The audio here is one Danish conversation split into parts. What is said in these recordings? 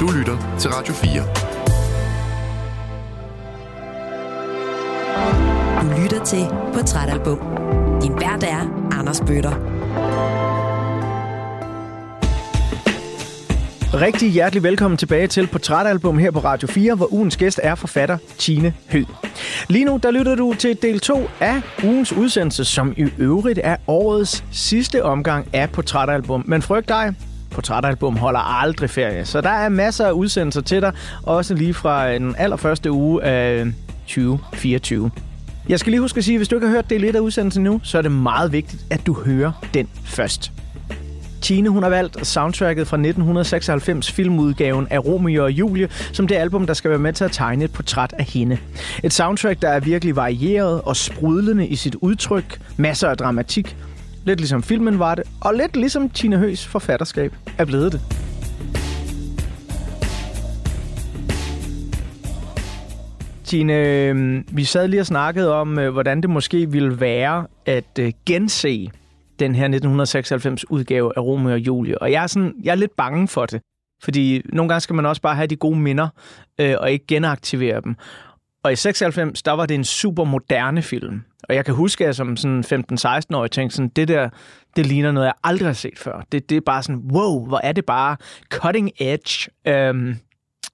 Du lytter til Radio 4. Du lytter til Portrætalbum. Din vært er Anders Bøtter. Rigtig hjertelig velkommen tilbage til Portrætalbum her på Radio 4, hvor ugens gæst er forfatter Tine Høgh. Lige nu der lytter du til del 2 af ugens udsendelse, som i øvrigt er årets sidste omgang af Portrætalbum. Men frygt dig, Portrætalbum holder aldrig ferie, så der er masser af udsendelser til dig, også lige fra øh, den allerførste uge af øh, 2024. Jeg skal lige huske at sige, at hvis du ikke har hørt det lidt af udsendelsen nu, så er det meget vigtigt, at du hører den først. Tine hun har valgt soundtracket fra 1996 filmudgaven af Romeo og Julie, som det album, der skal være med til at tegne et portræt af hende. Et soundtrack, der er virkelig varieret og sprudlende i sit udtryk, masser af dramatik, lidt ligesom filmen var det, og lidt ligesom Tina Høs forfatterskab er blevet det. Tine, øhm, vi sad lige og snakkede om, øh, hvordan det måske ville være at øh, gense den her 1996 udgave af Romeo og Julie. Og jeg er, sådan, jeg er lidt bange for det. Fordi nogle gange skal man også bare have de gode minder, øh, og ikke genaktivere dem. Og i 96, der var det en super moderne film. Og jeg kan huske, at jeg som sådan 15-16-årig tænkte sådan, det der, det ligner noget, jeg aldrig har set før. Det, det er bare sådan, wow, hvor er det bare cutting edge. Øhm,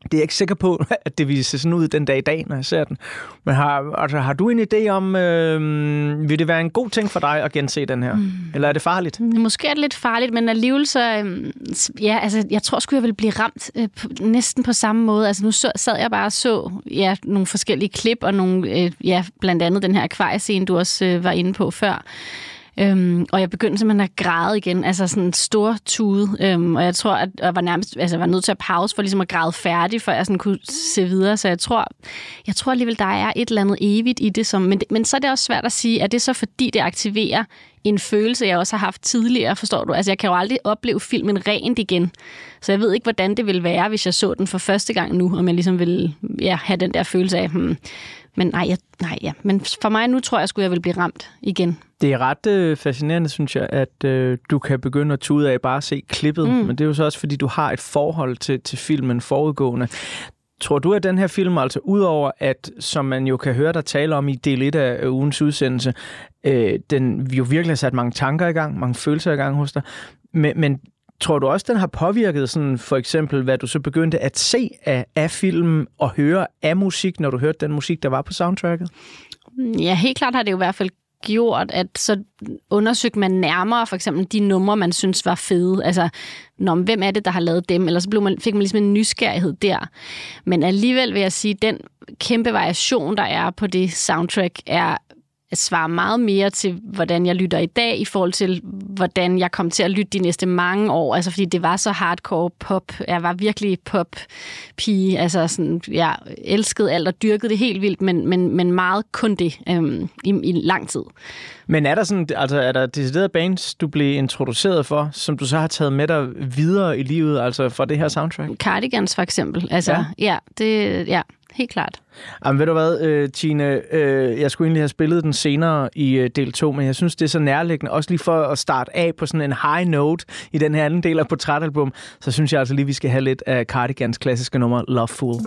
det er jeg ikke sikker på, at det vil se sådan ud den dag i dag, når jeg ser den. Men har, altså, har du en idé om, øh, vil det være en god ting for dig at gense den her? Mm. Eller er det farligt? Måske er det lidt farligt, men alligevel så... Øh, ja, altså, jeg tror sgu, jeg vil blive ramt øh, på, næsten på samme måde. Altså, nu så, sad jeg bare og så ja, nogle forskellige klip, og nogle, øh, ja, blandt andet den her akvariescene, du også øh, var inde på før. Øhm, og jeg begyndte simpelthen at græde igen, altså sådan en stor tude. Øhm, og jeg tror, at jeg var nærmest altså, jeg var nødt til at pause for ligesom at græde færdig, for jeg sådan kunne se videre. Så jeg tror, jeg tror alligevel, der er et eller andet evigt i det. Som, men, men så er det også svært at sige, at det så fordi, det aktiverer en følelse, jeg også har haft tidligere, forstår du? Altså, jeg kan jo aldrig opleve filmen rent igen. Så jeg ved ikke, hvordan det ville være, hvis jeg så den for første gang nu, om jeg ligesom ville ja, have den der følelse af, hmm, men nej, jeg, nej ja. Men for mig nu tror jeg, at jeg vil blive ramt igen. Det er ret øh, fascinerende, synes jeg, at øh, du kan begynde at tude af bare at se klippet. Mm. Men det er jo så også, fordi du har et forhold til, til filmen forudgående. Tror du, at den her film, altså udover at, som man jo kan høre dig tale om i del 1 af ugens udsendelse, øh, den jo virkelig har sat mange tanker i gang, mange følelser i gang hos dig, men, men Tror du også, den har påvirket sådan for eksempel, hvad du så begyndte at se af, af filmen og høre af musik, når du hørte den musik, der var på soundtracket? Mm, ja, helt klart har det jo i hvert fald gjort, at så undersøgte man nærmere for eksempel de numre, man synes var fede. Altså, når, hvem er det, der har lavet dem? Eller så blev man, fik man ligesom en nysgerrighed der. Men alligevel vil jeg sige, den kæmpe variation, der er på det soundtrack, er svare meget mere til, hvordan jeg lytter i dag, i forhold til, hvordan jeg kom til at lytte de næste mange år. Altså, fordi det var så hardcore pop. Jeg var virkelig pop-pige. Altså, sådan, jeg elskede alt og dyrkede det helt vildt, men, men, men meget kun det øhm, i, i lang tid. Men er der sådan, altså er der deciderede bands, du blev introduceret for, som du så har taget med dig videre i livet, altså for det her soundtrack? Cardigans for eksempel. Altså, ja, ja det, ja helt klart. Jamen, ved du hvad, øh, Tine, øh, jeg skulle egentlig have spillet den senere i øh, del 2, men jeg synes, det er så nærliggende, også lige for at starte af på sådan en high note i den her anden del af portrætalbum, så synes jeg altså lige, vi skal have lidt af Cardigans klassiske nummer Love Fool.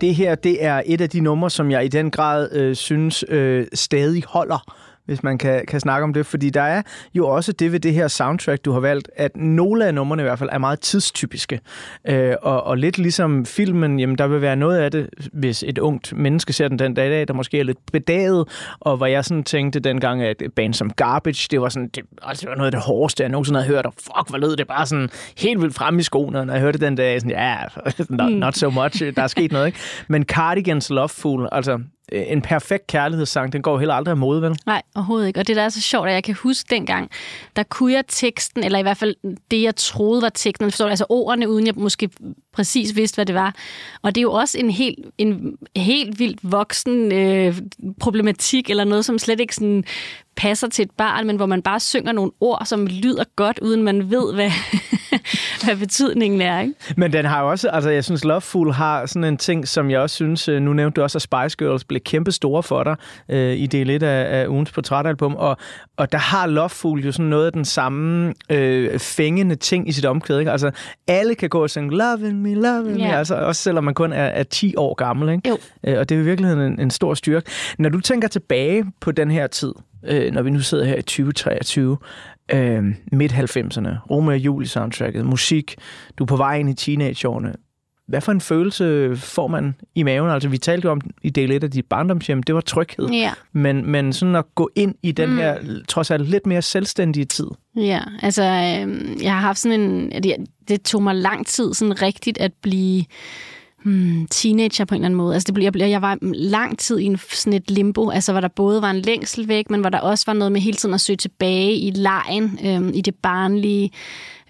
Det her, det er et af de numre, som jeg i den grad øh, synes øh, stadig holder hvis man kan, kan snakke om det, fordi der er jo også det ved det her soundtrack, du har valgt, at nogle af numrene i hvert fald er meget tidstypiske. Øh, og, og lidt ligesom filmen, jamen der vil være noget af det, hvis et ungt menneske ser den den dag i dag, der måske er lidt bedaget, og hvor jeg sådan tænkte dengang, at band som Garbage, det var sådan, det, altså, det var noget af det hårdeste, jeg nogensinde havde hørt, og fuck, hvor lød det bare sådan helt vildt frem i skoene, og når jeg hørte den dag, sådan, ja, not, not so much, der er sket noget, ikke? Men Cardigans Loveful, altså Øh, Øh, en perfekt kærlighedssang, den går heller aldrig af mode, vel? Nej, overhovedet ikke. Og det der er så sjovt, at jeg kan huske dengang, der kunne jeg teksten, eller i hvert fald det, jeg troede var teksten, forstår du, altså ordene, uden jeg måske præcis vidste, hvad det var. Og det er jo også en helt, en helt vildt voksen øh, problematik, eller noget, som slet ikke sådan passer til et barn, men hvor man bare synger nogle ord, som lyder godt, uden man ved, hvad, hvad betydningen er. Ikke? Men den har jo også, altså jeg synes, Loveful har sådan en ting, som jeg også synes, øh, nu nævnte du også, at Spice Girls blev kæmpe store for dig øh, i del 1 af, af ugens portrætalbum, og, og der har Loveful jo sådan noget af den samme øh, fængende ting i sit omkvæd. Ikke? Altså alle kan gå og synge Loving me, loving yeah. me, altså, også selvom man kun er, er 10 år gammel. Ikke? Jo. Øh, og det er i virkeligheden en, en stor styrke. Når du tænker tilbage på den her tid, øh, når vi nu sidder her i 2023, øh, midt-90'erne, Romeo og Julie soundtracket, musik, du er på vej ind i teenageårene. Hvad for en følelse får man i maven? Altså, vi talte jo om i del 1 af dit barndomshjem, det var tryghed. Ja. Men, men sådan at gå ind i den mm. her, trods alt lidt mere selvstændige tid. Ja, altså, øh, jeg har haft sådan en... Det, det tog mig lang tid sådan rigtigt at blive hmm, teenager på en eller anden måde. Altså det blev, jeg, jeg var lang tid i en, sådan et limbo, altså hvor der både var en længsel væk, men hvor der også var noget med hele tiden at søge tilbage i lejen, øhm, i det barnlige.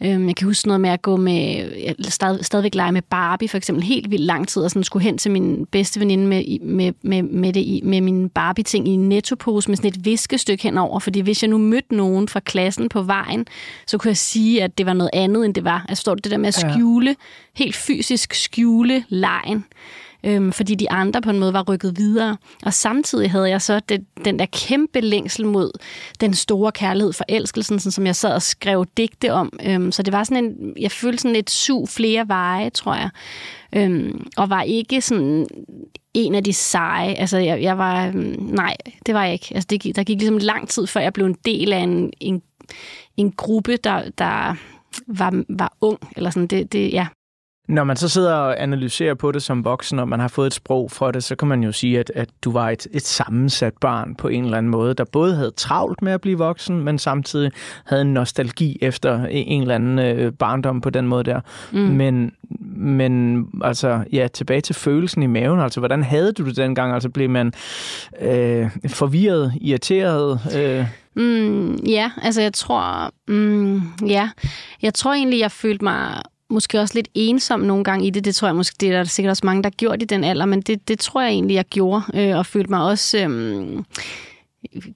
Øhm, jeg kan huske noget med at gå med, stad, stadigvæk lege med Barbie, for eksempel helt vildt lang tid, og sådan skulle hen til min bedste veninde med, med, med, med, det, med min Barbie-ting i en nettopose med sådan et viskestykke henover, fordi hvis jeg nu mødte nogen fra klassen på vejen, så kunne jeg sige, at det var noget andet, end det var. Altså forstår du, det der med at skjule, ja. helt fysisk skjule lejen øhm, fordi de andre på en måde var rykket videre. Og samtidig havde jeg så det, den der kæmpe længsel mod den store kærlighed, forelskelsen, sådan, som jeg sad og skrev digte om. Øhm, så det var sådan en, jeg følte sådan et sug flere veje, tror jeg. Øhm, og var ikke sådan en af de seje. Altså, jeg, jeg var... Øhm, nej, det var jeg ikke. Altså, det, der gik ligesom lang tid, før jeg blev en del af en, en, en gruppe, der, der var, var ung. Eller sådan, det, det, ja, når man så sidder og analyserer på det som voksen, og man har fået et sprog for det, så kan man jo sige, at, at du var et, et sammensat barn på en eller anden måde, der både havde travlt med at blive voksen, men samtidig havde en nostalgi efter en eller anden øh, barndom på den måde der. Mm. Men, men altså, ja, tilbage til følelsen i maven, altså hvordan havde du det dengang? Altså blev man øh, forvirret, irriteret? Øh? Mm, ja, altså jeg tror, mm, ja, jeg tror egentlig, jeg følte mig måske også lidt ensom nogle gange i det. Det tror jeg måske, det er der sikkert også mange, der har gjort i den alder, men det, det tror jeg egentlig, jeg gjorde, øh, og følte mig også øh,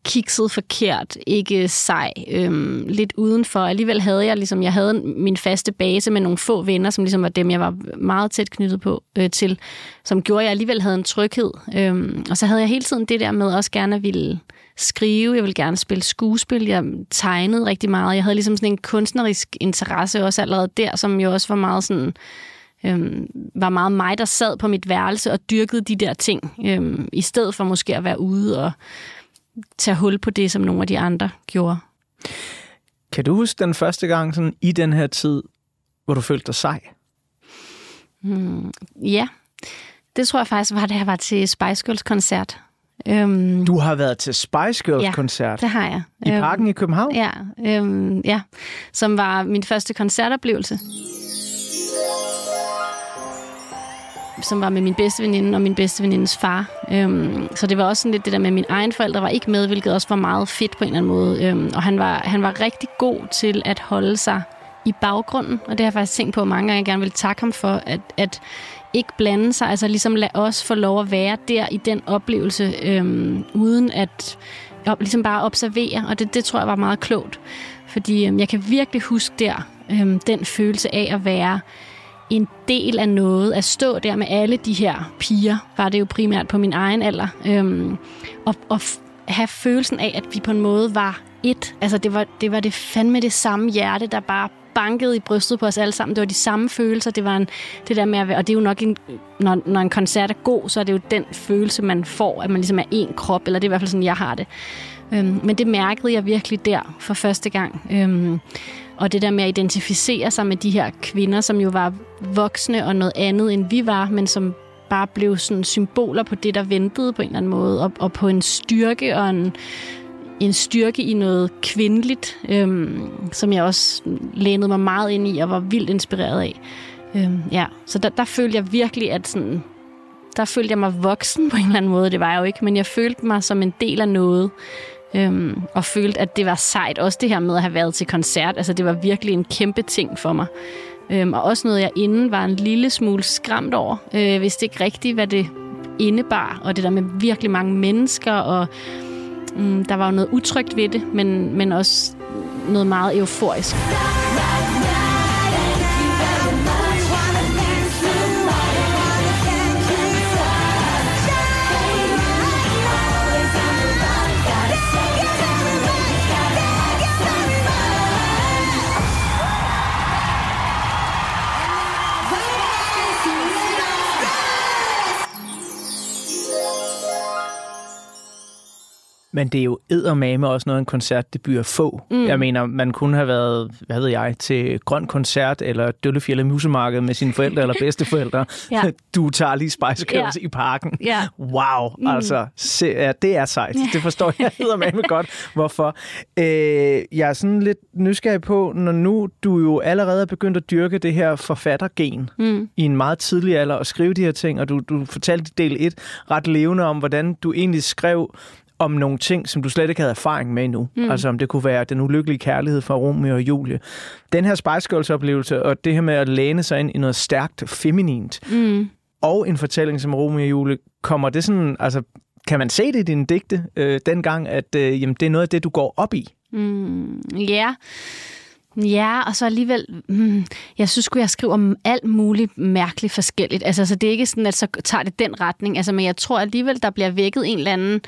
kikset forkert, ikke sej, øh, lidt udenfor. Alligevel havde jeg ligesom, jeg havde min faste base med nogle få venner, som ligesom var dem, jeg var meget tæt knyttet på øh, til, som gjorde, at jeg alligevel havde en tryghed. Øh, og så havde jeg hele tiden det der med også gerne at ville skrive, jeg ville gerne spille skuespil, jeg tegnede rigtig meget. Jeg havde ligesom sådan en kunstnerisk interesse også allerede der, som jo også var meget sådan øhm, var meget mig, der sad på mit værelse og dyrkede de der ting, øhm, i stedet for måske at være ude og tage hul på det, som nogle af de andre gjorde. Kan du huske den første gang sådan, i den her tid, hvor du følte dig sej? Hmm, ja, det tror jeg faktisk var, da jeg var til Spice Girls koncert. Øhm, du har været til Spice Girls ja, koncert? det har jeg. I øhm, parken i København? Ja, øhm, ja, som var min første koncertoplevelse. som var med min bedste veninde og min bedste venindes far. Øhm, så det var også sådan lidt det der med, at min egen forældre var ikke med, hvilket også var meget fedt på en eller anden måde. Øhm, og han var, han var rigtig god til at holde sig i baggrunden, og det har jeg faktisk tænkt på mange gange, jeg gerne vil takke ham for, at, at ikke blande sig, altså ligesom lade os få lov at være der i den oplevelse, øhm, uden at ligesom bare observere, og det, det tror jeg var meget klogt. Fordi øhm, jeg kan virkelig huske der, øhm, den følelse af at være en del af noget, at stå der med alle de her piger, var det jo primært på min egen alder, øhm, og, og have følelsen af, at vi på en måde var et. Altså det var det, var det fandme det samme hjerte, der bare bankede i brystet på os alle sammen. Det var de samme følelser. Det var en, det der med at være, og det er jo nok en, når, når en koncert er god, så er det jo den følelse, man får, at man ligesom er en krop, eller det er i hvert fald sådan, jeg har det. Øhm, men det mærkede jeg virkelig der for første gang. Øhm, og det der med at identificere sig med de her kvinder, som jo var voksne og noget andet, end vi var, men som bare blev sådan symboler på det, der ventede på en eller anden måde, og, og på en styrke og en, en styrke i noget kvindeligt, øhm, som jeg også lænede mig meget ind i og var vildt inspireret af. Øhm, ja, så der, der følte jeg virkelig, at sådan, der følte jeg mig voksen på en eller anden måde. Det var jeg jo ikke, men jeg følte mig som en del af noget. Øhm, og følte, at det var sejt. Også det her med at have været til koncert. Altså, det var virkelig en kæmpe ting for mig. Øhm, og også noget, jeg inden var en lille smule skræmt over. Øh, vidste ikke rigtigt, hvad det indebar. Og det der med virkelig mange mennesker. Og mm, der var jo noget utrygt ved det, men, men også noget meget euforisk. Men det er jo eddermame også noget, en koncert det byer få. Mm. Jeg mener, man kunne have været, hvad ved jeg, til Grøn Koncert eller Døllefjælde Musemarked med sine forældre eller bedsteforældre. ja. Du tager lige Spice Girls ja. i parken. Ja. Wow, mm. altså, se, ja, det er sejt. Ja. Det forstår jeg eddermame godt, hvorfor. Øh, jeg er sådan lidt nysgerrig på, når nu du jo allerede er begyndt at dyrke det her forfattergen mm. i en meget tidlig alder og skrive de her ting, og du, du fortalte del 1 ret levende om, hvordan du egentlig skrev om nogle ting, som du slet ikke havde erfaring med endnu. Mm. Altså om det kunne være den ulykkelige kærlighed fra Romeo og Julie. Den her Spice Girls oplevelse, og det her med at læne sig ind i noget stærkt feminint, mm. og en fortælling som Romeo og Julie, kommer det sådan, altså kan man se det i dine digte øh, dengang, at øh, jamen, det er noget af det, du går op i? Mm, ja, Ja, og så alligevel, hmm, jeg synes at jeg skriver om alt muligt mærkeligt forskelligt. Altså, så det er ikke sådan, at så tager det den retning. Altså, men jeg tror alligevel, der bliver vækket en eller anden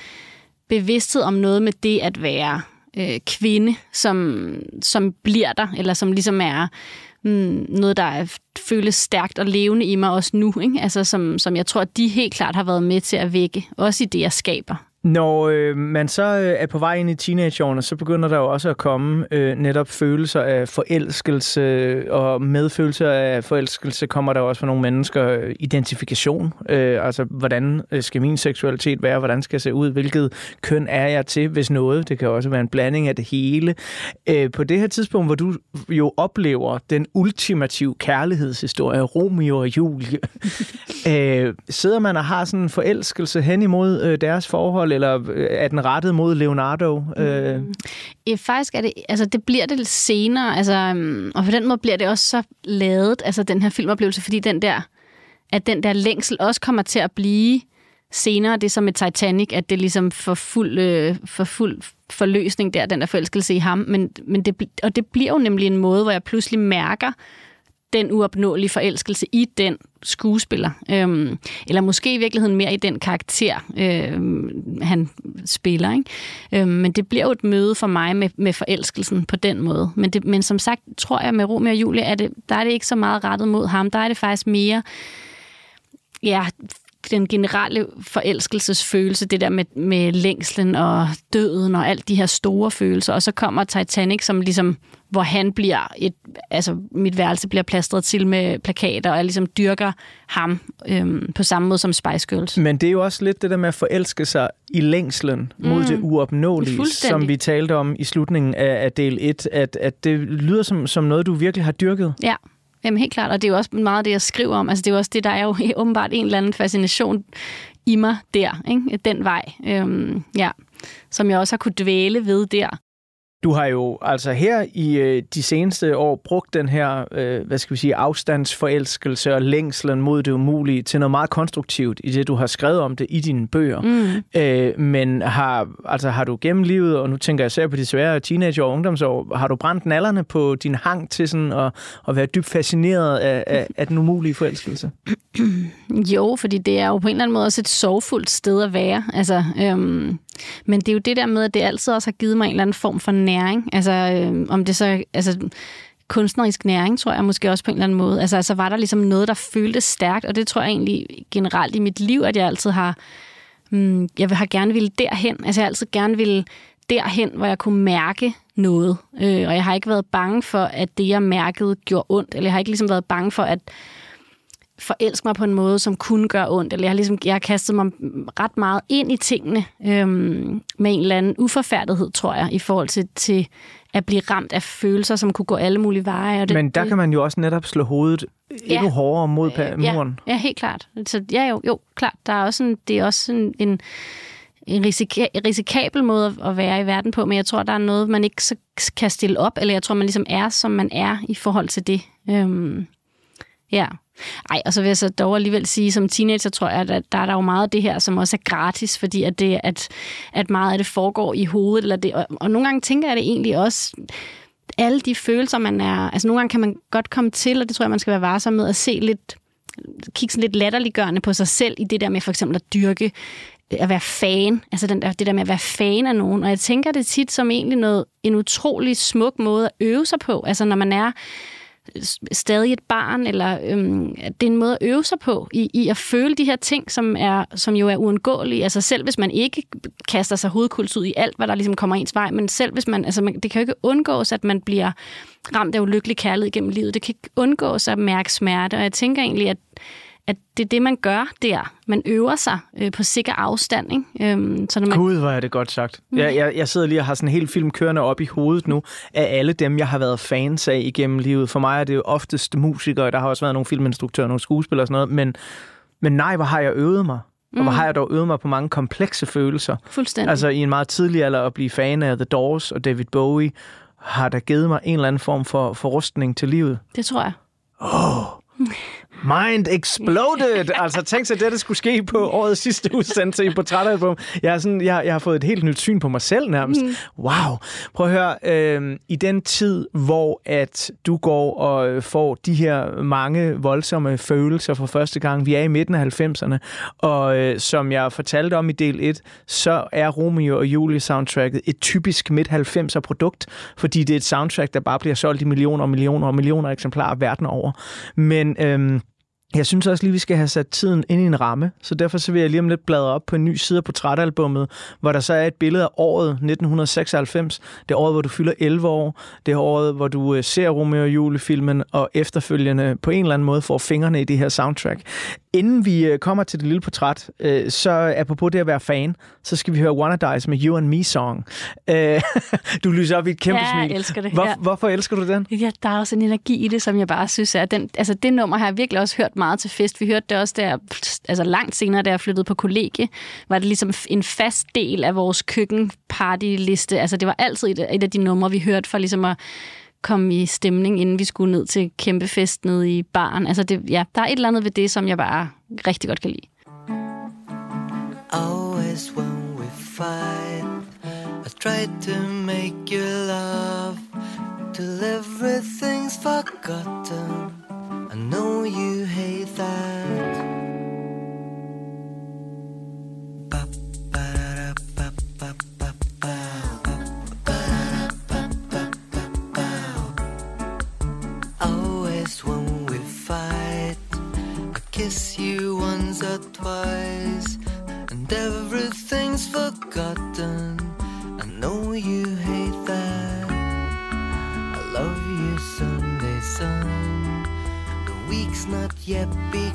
bevidsthed om noget med det at være øh, kvinde, som, som bliver der, eller som ligesom er mm, noget, der er, føles stærkt og levende i mig også nu. Ikke? Altså, som, som jeg tror, at de helt klart har været med til at vække, også i det, jeg skaber. Når øh, man så øh, er på vej ind i teenageårene, så begynder der jo også at komme øh, netop følelser af forelskelse, øh, og medfølelse af forelskelse kommer der også for nogle mennesker øh, identifikation. Øh, altså, hvordan øh, skal min seksualitet være? Hvordan skal jeg se ud? Hvilket køn er jeg til, hvis noget? Det kan også være en blanding af det hele. Øh, på det her tidspunkt, hvor du jo oplever den ultimative kærlighedshistorie, Romeo og Julie, øh, sidder man og har sådan en forelskelse hen imod øh, deres forhold, mål, eller øh, er den rettet mod Leonardo? Øh, mm. Øh. Ja, faktisk er det, altså det bliver det lidt senere, altså, mm, og på den måde bliver det også så lavet, altså den her filmoplevelse, fordi den der, at den der længsel også kommer til at blive senere, det er som med Titanic, at det ligesom får fuld, øh, for fuld forløsning der, den der forelskelse i ham, men, men det, og det bliver jo nemlig en måde, hvor jeg pludselig mærker, den uopnåelige forelskelse i den skuespiller. Øhm, eller måske i virkeligheden mere i den karakter, øhm, han spiller. Ikke? Øhm, men det bliver jo et møde for mig med, med forelskelsen på den måde. Men, det, men som sagt, tror jeg med Romeo og Julie, er det, der er det ikke så meget rettet mod ham. Der er det faktisk mere ja, den generelle forelskelsesfølelse, det der med, med længslen og døden og alt de her store følelser. Og så kommer Titanic, som ligesom, hvor han bliver et, altså mit værelse bliver plastret til med plakater, og jeg ligesom dyrker ham øhm, på samme måde som Spice Girls. Men det er jo også lidt det der med at forelske sig i længslen mod mm. det uopnåelige, som vi talte om i slutningen af, af del 1, at, at det lyder som, som noget, du virkelig har dyrket. Ja, Jamen helt klart, og det er jo også meget det, jeg skriver om. Altså det er jo også det, der er jo åbenbart en eller anden fascination i mig der, ikke? den vej, øhm, ja, som jeg også har kunne dvæle ved der. Du har jo altså her i øh, de seneste år brugt den her, øh, hvad skal vi sige, afstandsforelskelse og længslen mod det umulige til noget meget konstruktivt i det, du har skrevet om det i dine bøger. Mm. Øh, men har, altså, har du gennem livet, og nu tænker jeg især på de svære teenageår og ungdomsår, har du brændt nallerne på din hang til sådan at, at være dybt fascineret af, af, af den umulige forelskelse? Jo, fordi det er jo på en eller anden måde også et sorgfuldt sted at være. Altså, øhm, men det er jo det der med, at det altid også har givet mig en eller anden form for næring. Altså, øh, om det så... Altså, kunstnerisk næring, tror jeg måske også på en eller anden måde. Altså, altså var der ligesom noget, der føltes stærkt, og det tror jeg egentlig generelt i mit liv, at jeg altid har, mm, jeg har gerne ville derhen. Altså jeg har altid gerne ville derhen, hvor jeg kunne mærke noget. Øh, og jeg har ikke været bange for, at det, jeg mærkede, gjorde ondt. Eller jeg har ikke ligesom været bange for, at forelske mig på en måde, som kunne gøre ondt. Eller jeg har, ligesom, jeg har kastet mig ret meget ind i tingene øhm, med en eller anden uforfærdighed, tror jeg, i forhold til, til at blive ramt af følelser, som kunne gå alle mulige veje. Og det, Men der kan man jo også netop slå hovedet endnu ja, hårdere mod øh, muren. Ja, ja, helt klart. Så ja, jo, jo klart. Der er også en, det er også en, en, en risika- risikabel måde at være i verden på, men jeg tror, der er noget, man ikke så kan stille op, eller jeg tror, man ligesom er, som man er i forhold til det. Øhm, ja. Ej, og så vil jeg så dog alligevel sige, som teenager tror jeg, at der er der jo meget af det her, som også er gratis, fordi at, det, at, at meget af det foregår i hovedet. Eller det, og, og nogle gange tænker jeg det egentlig også, alle de følelser, man er... Altså nogle gange kan man godt komme til, og det tror jeg, man skal være varsom med, at se lidt kigge sådan lidt latterliggørende på sig selv i det der med for eksempel at dyrke at være fan, altså den der, det der med at være fan af nogen. Og jeg tænker det tit som egentlig noget, en utrolig smuk måde at øve sig på. Altså når man er stadig et barn, eller øhm, det er en måde at øve sig på, i, i at føle de her ting, som, er, som jo er uundgåelige. Altså selv hvis man ikke kaster sig hovedkuls ud i alt, hvad der ligesom kommer ens vej, men selv hvis man, altså man, det kan jo ikke undgås, at man bliver ramt af ulykkelig kærlighed gennem livet. Det kan ikke undgås at mærke smerte, og jeg tænker egentlig, at at det er det, man gør der. Man øver sig øh, på sikker afstand. Ikke? Øhm, så når man... Gud, hvor er det godt sagt. Mm. Jeg, jeg, jeg sidder lige og har sådan en hel film kørende op i hovedet nu, af alle dem, jeg har været fans af igennem livet. For mig er det jo oftest musikere, der har også været nogle filminstruktører, nogle skuespillere og sådan noget, men, men nej, hvor har jeg øvet mig. Mm. Og hvor mm. har jeg dog øvet mig på mange komplekse følelser. Fuldstændig. Altså i en meget tidlig alder at blive fan af The Doors og David Bowie, har der givet mig en eller anden form for forrustning til livet. Det tror jeg. Åh, oh, Mind exploded! altså, tænk sig, at det, der skulle ske på årets sidste udsendelse i Portrætalbum. Jeg, er sådan, jeg, jeg har fået et helt nyt syn på mig selv nærmest. Mm. Wow! Prøv at høre, øh, i den tid, hvor at du går og får de her mange voldsomme følelser for første gang, vi er i midten af 90'erne, og øh, som jeg fortalte om i del 1, så er Romeo og Julie soundtracket et typisk midt-90'er produkt, fordi det er et soundtrack, der bare bliver solgt i millioner og millioner og millioner eksemplarer verden over. Men øhm, jeg synes også lige, vi skal have sat tiden ind i en ramme, så derfor så vil jeg lige om lidt bladre op på en ny side af portrætalbummet, hvor der så er et billede af året 1996. Det er året, hvor du fylder 11 år. Det er året, hvor du øh, ser Romeo og Julie-filmen, og efterfølgende på en eller anden måde får fingrene i det her soundtrack. Inden vi øh, kommer til det lille portræt, øh, så apropos det at være fan, så skal vi høre Wanna Dice med You and Me Song. du lyser op i et kæmpe ja, smil. jeg elsker det. Hvor, ja. Hvorfor elsker du den? Ja, der er også en energi i det, som jeg bare synes er... Den, altså, det nummer har jeg virkelig også hørt meget til fest. Vi hørte det også der, altså langt senere, da jeg flyttede på kollegie, var det ligesom en fast del af vores køkkenpartyliste. Altså, det var altid et, et af de numre, vi hørte for ligesom at komme i stemning, inden vi skulle ned til kæmpefest nede i baren. Altså det, ja, der er et eller andet ved det, som jeg bare rigtig godt kan lide. Always when we fight I try to make you love Till everything's forgotten I know you hate that Always when we fight, I kiss you once or twice, and everything's forgotten. yet be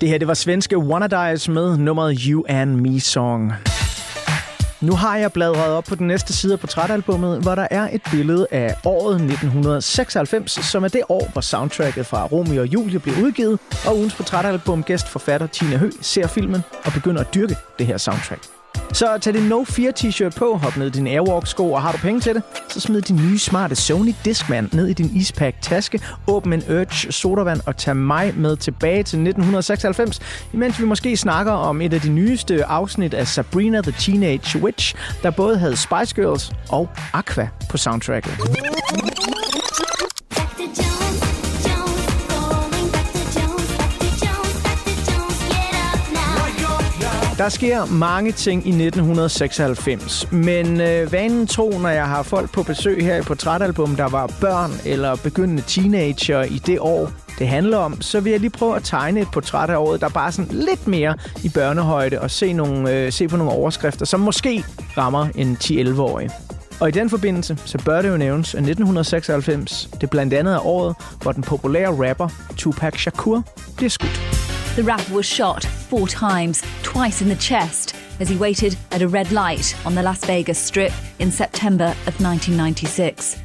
Det her, det var svenske Wannadies med nummeret You and Me Song. Nu har jeg bladret op på den næste side af portrætalbummet, hvor der er et billede af året 1996, som er det år, hvor soundtracket fra Romeo og Julie blev udgivet, og ugens portrætalbum gæstforfatter Tina Hø ser filmen og begynder at dyrke det her soundtrack. Så tag din No 4 t-shirt på, hop ned i din Airwalk-sko, og har du penge til det, så smid din nye smarte Sony Discman ned i din Ispack-taske, åbn en Urge sodavand og tag mig med tilbage til 1996, imens vi måske snakker om et af de nyeste afsnit af Sabrina the Teenage Witch, der både havde Spice Girls og Aqua på soundtracket. Der sker mange ting i 1996, men øh, vanen tro, når jeg har folk på besøg her i Portrætalbum, der var børn eller begyndende teenager i det år, det handler om, så vil jeg lige prøve at tegne et portræt af året, der bare sådan lidt mere i børnehøjde og se, nogle, øh, se på nogle overskrifter, som måske rammer en 10-11-årig. Og i den forbindelse, så bør det jo nævnes, at 1996, det blandt andet er året, hvor den populære rapper Tupac Shakur bliver skudt. The rapper was shot four times, twice in the chest, as he waited at a red light on the Las Vegas Strip in September of 1996.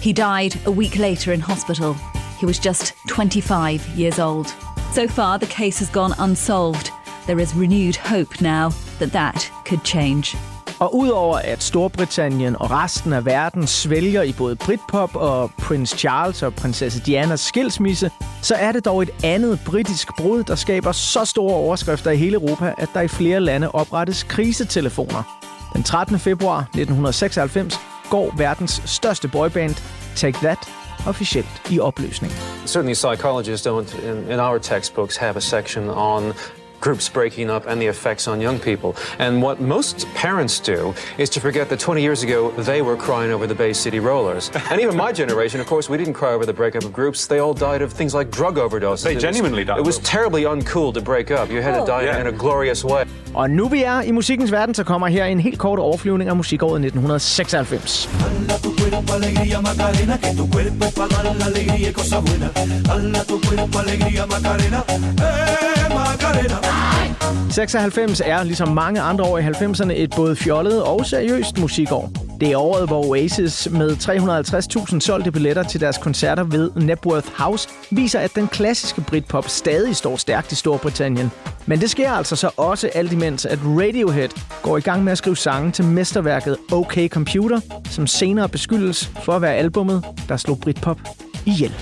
He died a week later in hospital. He was just 25 years old. So far, the case has gone unsolved. There is renewed hope now that that could change. Og udover at Storbritannien og resten af verden svælger i både Britpop og Prince Charles og prinsesse Dianas skilsmisse, så er det dog et andet britisk brud, der skaber så store overskrifter i hele Europa, at der i flere lande oprettes krisetelefoner. Den 13. februar 1996 går verdens største boyband, Take That, officielt i opløsning. Certainly psychologists don't in, in our textbooks have a section on groups breaking up and the effects on young people. And what most parents do is to forget that 20 years ago they were crying over the Bay City Rollers. and even my generation, of course, we didn't cry over the breakup of groups. They all died of things like drug overdoses. They It genuinely was, died It was terribly uncool to break up. You had to die Yeah. in a glorious way. Og nu vi er i musikkens verden, så kommer her en helt kort overflyvning af musikåret 1996. Dala tu cuerpo alegría Macarena, 96 er, ligesom mange andre år i 90'erne, et både fjollet og seriøst musikår. Det er året, hvor Oasis med 350.000 solgte billetter til deres koncerter ved Nebworth House viser, at den klassiske Britpop stadig står stærkt i Storbritannien. Men det sker altså så også alt imens, at Radiohead går i gang med at skrive sange til mesterværket OK Computer, som senere beskyldes for at være albummet, der slog Britpop ihjel.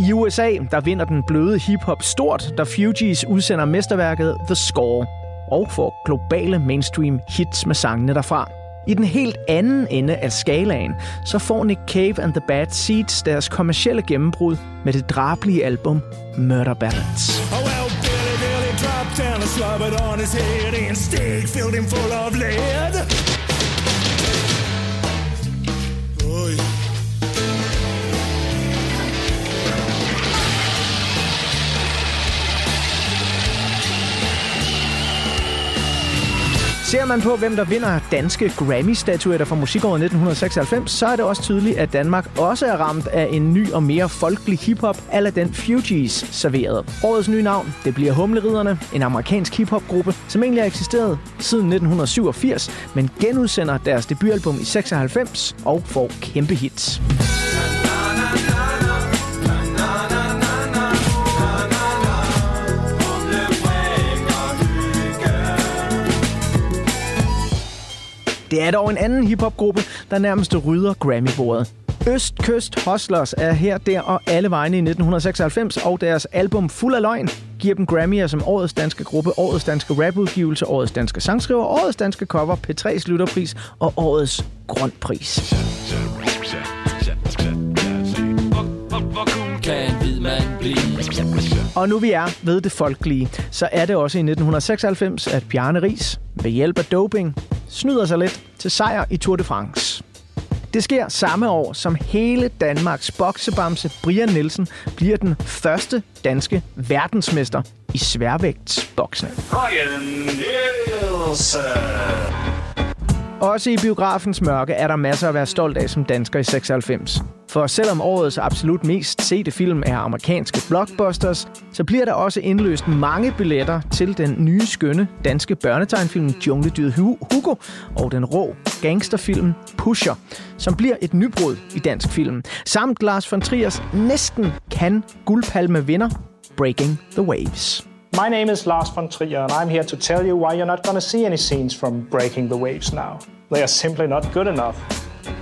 I USA, der vinder den bløde hiphop stort, da Fugees udsender mesterværket The Score og får globale mainstream hits med sangene derfra. I den helt anden ende af skalaen, så får Nick Cave and the Bad Seeds deres kommercielle gennembrud med det drablige album Murder Ballads. Oh well, Billy Billy dropped down and slobbered on his head and Stig filled him full of lead. Ser man på, hvem der vinder danske Grammy-statuetter fra musikåret 1996, så er det også tydeligt, at Danmark også er ramt af en ny og mere folkelig hiphop, ala den Fugees serverede. Årets nye navn, det bliver Humleriderne, en amerikansk hiphopgruppe, som egentlig har eksisteret siden 1987, men genudsender deres debutalbum i 96 og får kæmpe hits. Det er dog en anden hiphopgruppe, der nærmest rydder Grammy-bordet. Østkyst Hustlers er her, der og alle vegne i 1996, og deres album Fuld af Løgn giver dem Grammy'er som Årets Danske Gruppe, Årets Danske Rapudgivelse, Årets Danske Sangskriver, Årets Danske Cover, P3's Lytterpris og Årets Grundpris. Hvor kan en hvid mand? Og nu vi er ved det folkelige, så er det også i 1996, at Bjarne Ries ved hjælp af doping snyder sig lidt til sejr i Tour de France. Det sker samme år, som hele Danmarks boksebamse Brian Nielsen bliver den første danske verdensmester i sværvægtsboksning. Brian Nielsen. Også i biografens mørke er der masser at være stolt af som dansker i 96. For selvom årets absolut mest sete film er amerikanske blockbusters, så bliver der også indløst mange billetter til den nye skønne danske børnetegnfilm Jungledyret Hugo og den rå gangsterfilm Pusher, som bliver et nybrud i dansk film. Samt Lars von Triers næsten kan guldpalme vinder Breaking the Waves. My name is Lars von Trier, and I'm here to tell you why you're not going to see any scenes from Breaking the Waves now. They are simply not good enough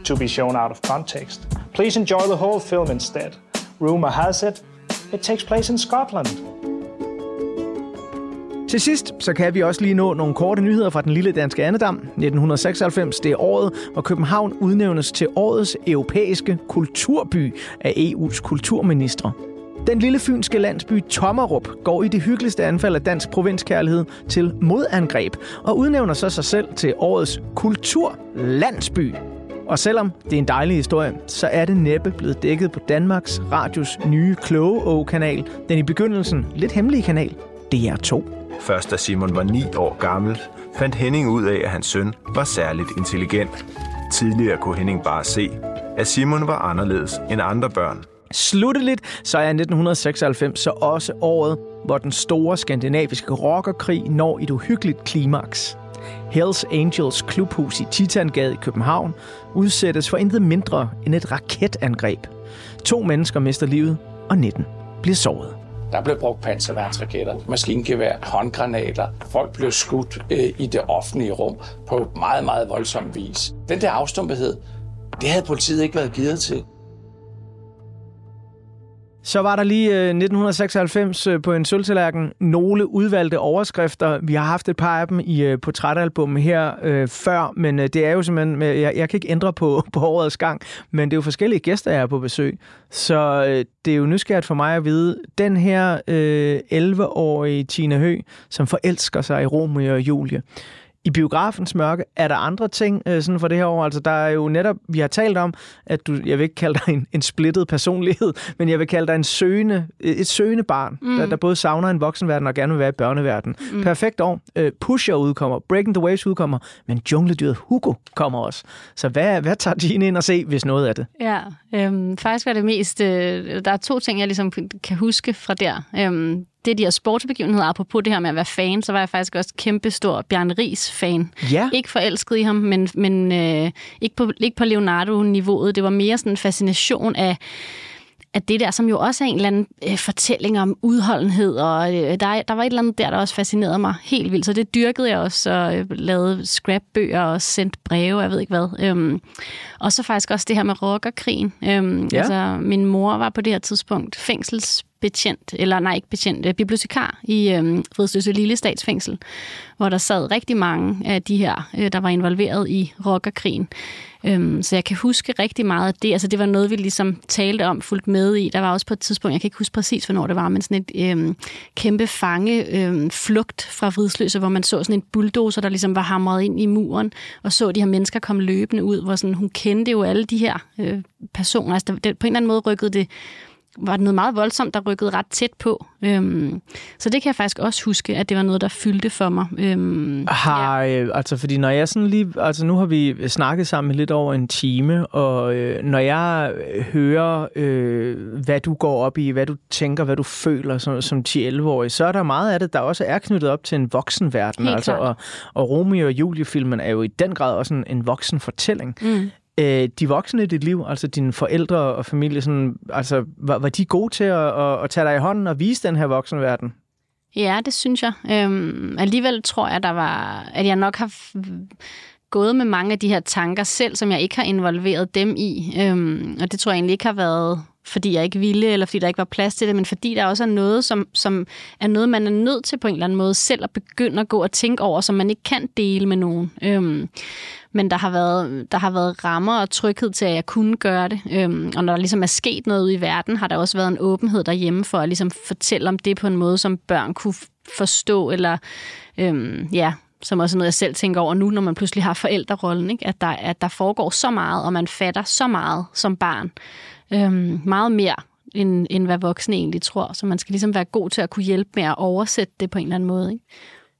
to be shown out of context. Please enjoy the whole film instead. Rumor has it, it takes place in Scotland. Til sidst, så kan vi også lige nå nogle korte nyheder fra den lille danske andedam. 1996, det er året, hvor København udnævnes til årets europæiske kulturby af EU's kulturministre. Den lille fynske landsby Tommerup går i det hyggeligste anfald af dansk provinskærlighed til modangreb og udnævner så sig selv til årets kulturlandsby. Og selvom det er en dejlig historie, så er det næppe blevet dækket på Danmarks Radios nye kloge kanal den i begyndelsen lidt hemmelige kanal DR2. Først da Simon var 9 år gammel, fandt Henning ud af, at hans søn var særligt intelligent. Tidligere kunne Henning bare se, at Simon var anderledes end andre børn. Slutteligt så er 1996 så også året, hvor den store skandinaviske rockerkrig når et uhyggeligt klimaks. Hells Angels klubhus i Titangade i København udsættes for intet mindre end et raketangreb. To mennesker mister livet, og 19 bliver såret. Der blev brugt panserværnsraketter, maskingevær, håndgranater. Folk blev skudt øh, i det offentlige rum på meget, meget voldsom vis. Den der afstumpethed, det havde politiet ikke været givet til. Så var der lige øh, 1996 øh, på en sølvtallerken nogle udvalgte overskrifter. Vi har haft et par af dem i øh, portrætalbummet portrætalbum her øh, før, men det er jo simpelthen, jeg, jeg kan ikke ændre på, på årets gang, men det er jo forskellige gæster, jeg er på besøg. Så øh, det er jo nysgerrigt for mig at vide, den her øh, 11-årige Tina Hø, som forelsker sig i Romeo og Julie, i biografens mørke, er der andre ting øh, sådan for det her år? Altså, der er jo netop, vi har talt om, at du, jeg vil ikke kalde dig en, en splittet personlighed, men jeg vil kalde dig en søgende, et søgende barn, mm. der, der både savner en voksenverden og gerne vil være i børneverden. Mm. Perfekt år. Øh, Pusher udkommer, Breaking the Waves udkommer, men Jungledyret Hugo kommer også. Så hvad, hvad tager Gine ind og se, hvis noget af det? Ja, øhm, faktisk var det mest... Øh, der er to ting, jeg ligesom kan huske fra der. Øhm, det de her sportsbegivenheder, apropos det her med at være fan, så var jeg faktisk også kæmpe stor Bjørn Ries fan. Ja. Ikke forelsket i ham, men, men øh, ikke, på, ikke på Leonardo-niveauet. Det var mere sådan en fascination af at det der, som jo også er en eller anden øh, fortælling om udholdenhed, og øh, der, der var et eller andet der, der også fascinerede mig helt vildt, så det dyrkede jeg også, og øh, lavede scrapbøger og sendt breve, jeg ved ikke hvad. Øhm, og så faktisk også det her med rockerkrigen. Øhm, ja. Altså, min mor var på det her tidspunkt fængsels betjent, eller nej, ikke betjent, øh, bibliotekar i øh, Fredsløse Lille Statsfængsel, hvor der sad rigtig mange af de her, øh, der var involveret i rockerkrigen. Øhm, så jeg kan huske rigtig meget af det. Altså, det var noget, vi ligesom talte om, fuldt med i. Der var også på et tidspunkt, jeg kan ikke huske præcis, hvornår det var, men sådan et øhm, kæmpe fange øhm, flugt fra Fridsløse, hvor man så sådan en bulldozer, der ligesom var hamret ind i muren, og så de her mennesker komme løbende ud, hvor sådan, hun kendte jo alle de her øh, personer. Altså, det, på en eller anden måde rykkede det var det noget meget voldsomt, der rykkede ret tæt på. Øhm, så det kan jeg faktisk også huske, at det var noget, der fyldte for mig. Øhm, har, ja. øh, altså fordi når jeg sådan lige, altså nu har vi snakket sammen lidt over en time, og øh, når jeg hører, øh, hvad du går op i, hvad du tænker, hvad du føler som, som 10-11-årig, så er der meget af det, der også er knyttet op til en voksenverden. Helt altså, og, og Romeo og Julie-filmen er jo i den grad også en, en voksen fortælling. Mm øh, de voksne i dit liv, altså dine forældre og familie, sådan, altså, var, var de gode til at, at, at tage dig i hånden og vise den her voksenverden? Ja, det synes jeg. Øhm, alligevel tror jeg, der var, at jeg nok har gået med mange af de her tanker selv, som jeg ikke har involveret dem i. Øhm, og det tror jeg egentlig ikke har været fordi jeg ikke ville, eller fordi der ikke var plads til det, men fordi der også er noget, som, som er noget, man er nødt til på en eller anden måde selv at begynde at gå og tænke over, som man ikke kan dele med nogen. Øhm, men der har, været, der har været rammer og tryghed til, at jeg kunne gøre det. Øhm, og når der ligesom er sket noget ude i verden, har der også været en åbenhed derhjemme for at ligesom fortælle om det på en måde, som børn kunne forstå, eller øhm, ja, som også er noget, jeg selv tænker over nu, når man pludselig har forældrerollen, ikke? At, der, at der foregår så meget, og man fatter så meget som barn. Øhm, meget mere, end, end hvad voksne egentlig tror. Så man skal ligesom være god til at kunne hjælpe med at oversætte det på en eller anden måde. Ikke?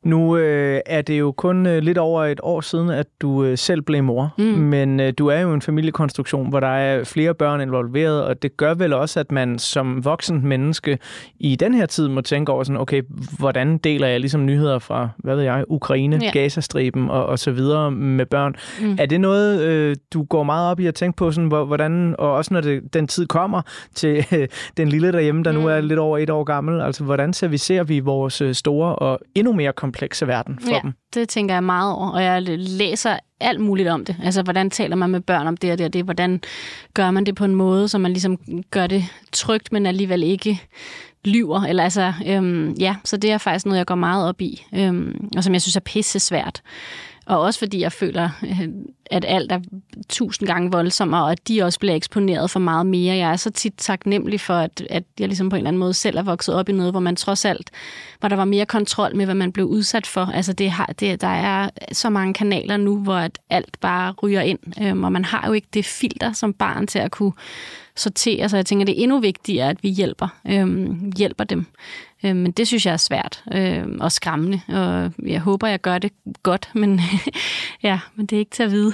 Nu øh, er det jo kun øh, lidt over et år siden, at du øh, selv blev mor. Mm. Men øh, du er jo en familiekonstruktion, hvor der er flere børn involveret, og det gør vel også, at man som voksen menneske i den her tid må tænke over sådan, okay, hvordan deler jeg ligesom nyheder fra, hvad ved jeg, Ukraine, ja. Gazastriben og, og så videre med børn. Mm. Er det noget, øh, du går meget op i at tænke på, sådan, hvordan, og også når det, den tid kommer til øh, den lille derhjemme, der mm. nu er lidt over et år gammel, altså hvordan servicerer vi vores øh, store og endnu mere komplekse verden for ja, dem? det tænker jeg meget over, og jeg læser alt muligt om det. Altså, hvordan taler man med børn om det og det og det? Hvordan gør man det på en måde, så man ligesom gør det trygt, men alligevel ikke lyver? Eller altså, øhm, ja, så det er faktisk noget, jeg går meget op i, øhm, og som jeg synes er pisse svært. Og også fordi jeg føler, øh, at alt er tusind gange voldsommere, og at de også bliver eksponeret for meget mere. Jeg er så tit taknemmelig for, at, at jeg ligesom på en eller anden måde selv er vokset op i noget, hvor man trods alt, hvor der var mere kontrol med, hvad man blev udsat for. Altså det har, det, der er så mange kanaler nu, hvor at alt bare ryger ind, øhm, og man har jo ikke det filter som barn til at kunne sortere, så jeg tænker, det er endnu vigtigere, at vi hjælper, øhm, hjælper dem. Øh, men det synes jeg er svært øh, og skræmmende, og jeg håber, jeg gør det godt, men ja, men det er ikke til at vide.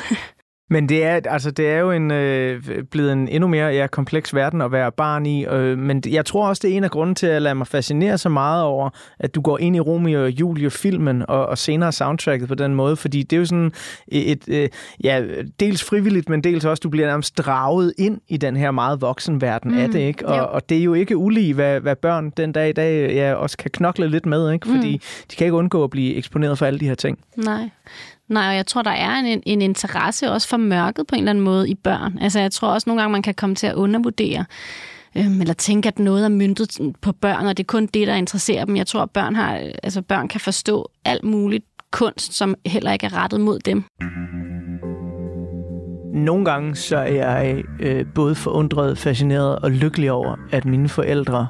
Men det er, altså, det er jo en, øh, blevet en endnu mere ja, kompleks verden at være barn i. Øh, men jeg tror også, det er en af grunden til at lade mig fascinere så meget over, at du går ind i Romeo og Julie-filmen og, og senere soundtracket på den måde. Fordi det er jo sådan et, et øh, ja, dels frivilligt, men dels også, du bliver nærmest draget ind i den her meget voksen verden mm, af det. Ikke? Og, og det er jo ikke ulige, hvad, hvad børn den dag i dag ja, også kan knokle lidt med. Ikke? Fordi mm. de kan ikke undgå at blive eksponeret for alle de her ting. Nej. Nej, og jeg tror, der er en, en interesse også for mørket på en eller anden måde i børn. Altså, jeg tror også nogle gange, man kan komme til at undervurdere øhm, eller tænke, at noget er myndet på børn, og det er kun det, der interesserer dem. Jeg tror, at børn, har, altså, børn kan forstå alt muligt kunst, som heller ikke er rettet mod dem. Nogle gange så er jeg øh, både forundret, fascineret og lykkelig over, at mine forældre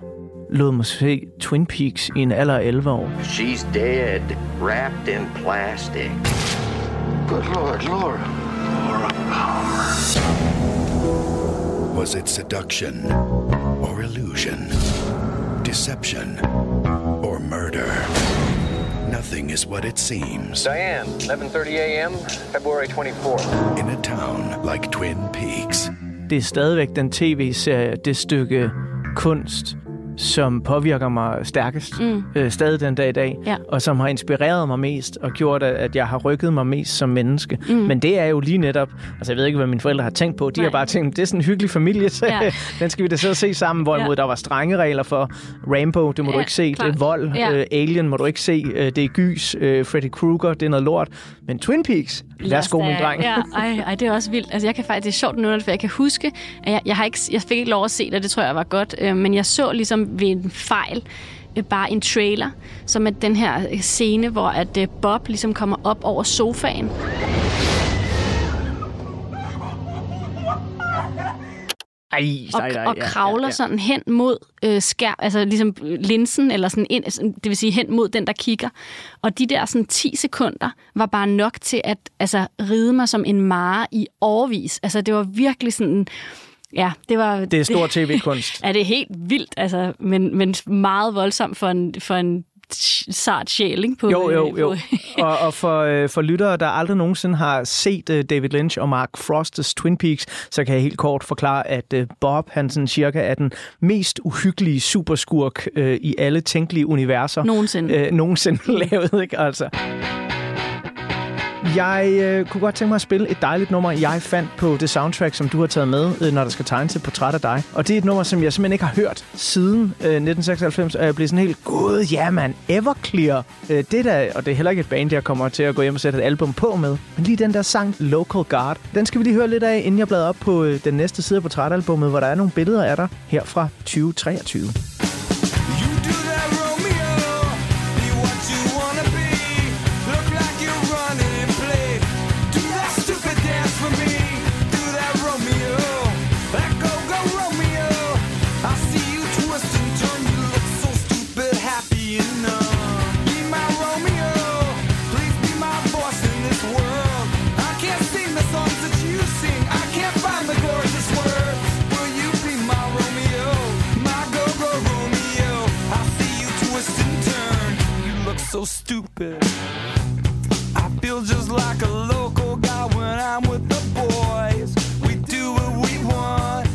lod mig se Twin Peaks i en alder af 11 år. She's dead, wrapped in plastic. Good Lord, Laura. Laura Palmer. Was it seduction or illusion? Deception or murder? Nothing is what it seems. Diane, 11:30 a.m., February 24th. In a town like Twin Peaks. Det er stadigvæk den tv-serie, det stykke kunst, som påvirker mig stærkest mm. øh, stadig den dag i dag, ja. og som har inspireret mig mest og gjort, at jeg har rykket mig mest som menneske. Mm. Men det er jo lige netop, altså jeg ved ikke, hvad mine forældre har tænkt på, de Nej. har bare tænkt, det er sådan en hyggelig familie, så ja. den skal vi da sidde og se sammen, hvorimod ja. der var strenge regler for Rainbow, det må ja, du ikke se, klar. det er vold, ja. øh, Alien må du ikke se, øh, det er gys, øh, Freddy Krueger, det er noget lort, men Twin Peaks, værsgo min dreng. Ja, ej, ej, det er også vildt. Altså jeg kan faktisk, det er sjovt nu, for jeg kan huske, at jeg, jeg, har ikke, jeg fik ikke lov at se det, det tror jeg var godt, øh, men jeg så ligesom ved en fejl, øh, bare en trailer, som er den her scene, hvor at øh, Bob ligesom kommer op over sofaen. Ej, og, ej, ej, og ja, kravler ja, ja. sådan hen mod øh, skær, altså ligesom linsen, eller sådan ind, det vil sige hen mod den, der kigger. Og de der sådan 10 sekunder var bare nok til at altså, ride mig som en mare i overvis. Altså det var virkelig sådan... Ja, det var... Det er stor tv-kunst. Ja, det er helt vildt, altså, men, men meget voldsomt for en, for en sart sjæl, ikke? På, Jo, jo, øh, jo. Og, og for, øh, for lyttere, der aldrig nogensinde har set uh, David Lynch og Mark Frost's Twin Peaks, så kan jeg helt kort forklare, at Bob, han sådan cirka er den mest uhyggelige superskurk uh, i alle tænkelige universer. Nogensinde. Uh, nogensinde lavet, ikke? Altså. Jeg øh, kunne godt tænke mig at spille et dejligt nummer, jeg fandt på det soundtrack, som du har taget med, øh, når der skal tegne til portræt af dig. Og det er et nummer, som jeg simpelthen ikke har hørt siden øh, 1996, og jeg blev sådan helt, gud, ja man, Everclear. Øh, det der, og det er heller ikke et band, jeg kommer til at gå hjem og sætte et album på med. Men lige den der sang, Local Guard, den skal vi lige høre lidt af, inden jeg bladrer op på øh, den næste side af portrætalbummet, hvor der er nogle billeder af dig her fra 2023. So stupid. I feel just like a local guy when I'm with the boys. We do what we want.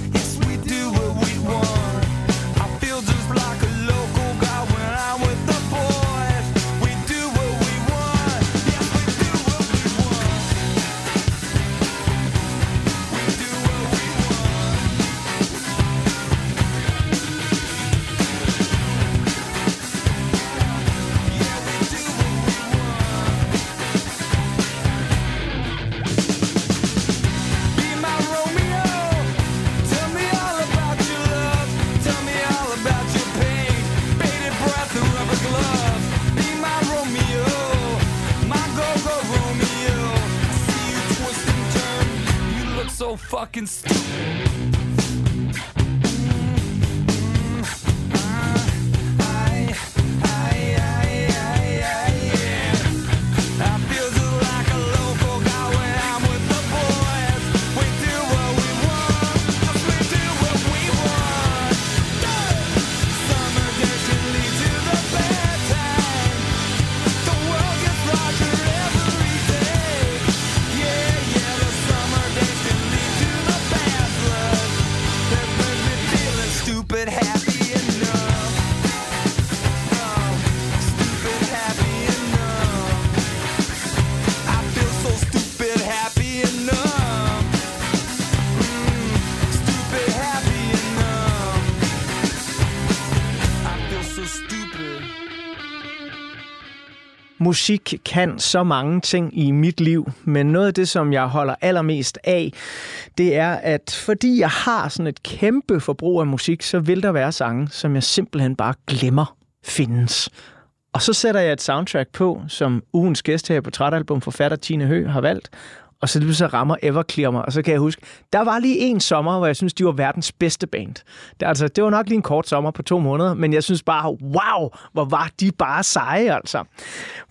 Musik kan så mange ting i mit liv, men noget af det, som jeg holder allermest af, det er, at fordi jeg har sådan et kæmpe forbrug af musik, så vil der være sange, som jeg simpelthen bare glemmer findes. Og så sætter jeg et soundtrack på, som ugens gæst her på Trætalbum forfatter Tine Hø har valgt, og så så rammer Everclear mig, og så kan jeg huske, der var lige en sommer, hvor jeg synes, de var verdens bedste band. Det, altså, det var nok lige en kort sommer på to måneder, men jeg synes bare, wow, hvor var de bare seje, altså.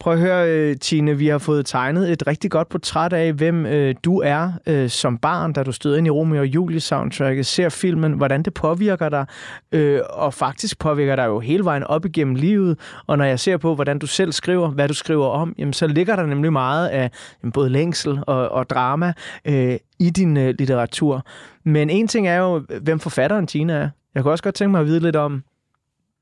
Prøv at høre, øh, Tine, vi har fået tegnet et rigtig godt portræt af, hvem øh, du er øh, som barn, da du stod ind i Romeo og Julie soundtracket, ser filmen, hvordan det påvirker dig, øh, og faktisk påvirker dig jo hele vejen op igennem livet, og når jeg ser på, hvordan du selv skriver, hvad du skriver om, jamen, så ligger der nemlig meget af jamen, både længsel og, og drama øh, i din øh, litteratur. Men en ting er jo, hvem forfatteren Tina er. Jeg kunne også godt tænke mig at vide lidt om,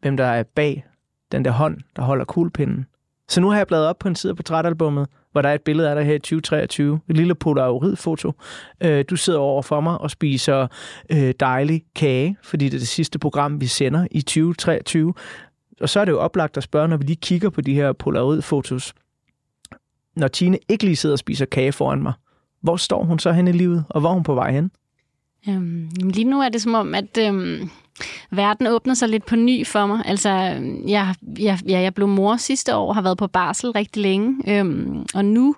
hvem der er bag den der hånd, der holder kuglepinden. Så nu har jeg bladet op på en side af portrætalbummet, hvor der er et billede af dig her i 2023. Et lille polaroid-foto. Øh, du sidder over for mig og spiser øh, dejlig kage, fordi det er det sidste program, vi sender i 2023. Og så er det jo oplagt at spørge, når vi lige kigger på de her polaroid-fotos. Når Tine ikke lige sidder og spiser kage foran mig, hvor står hun så hen i livet, og hvor er hun på vej hen? Øhm, lige nu er det som om, at øhm, verden åbner sig lidt på ny for mig. Altså, jeg, jeg, ja, jeg blev mor sidste år, har været på barsel rigtig længe, øhm, og nu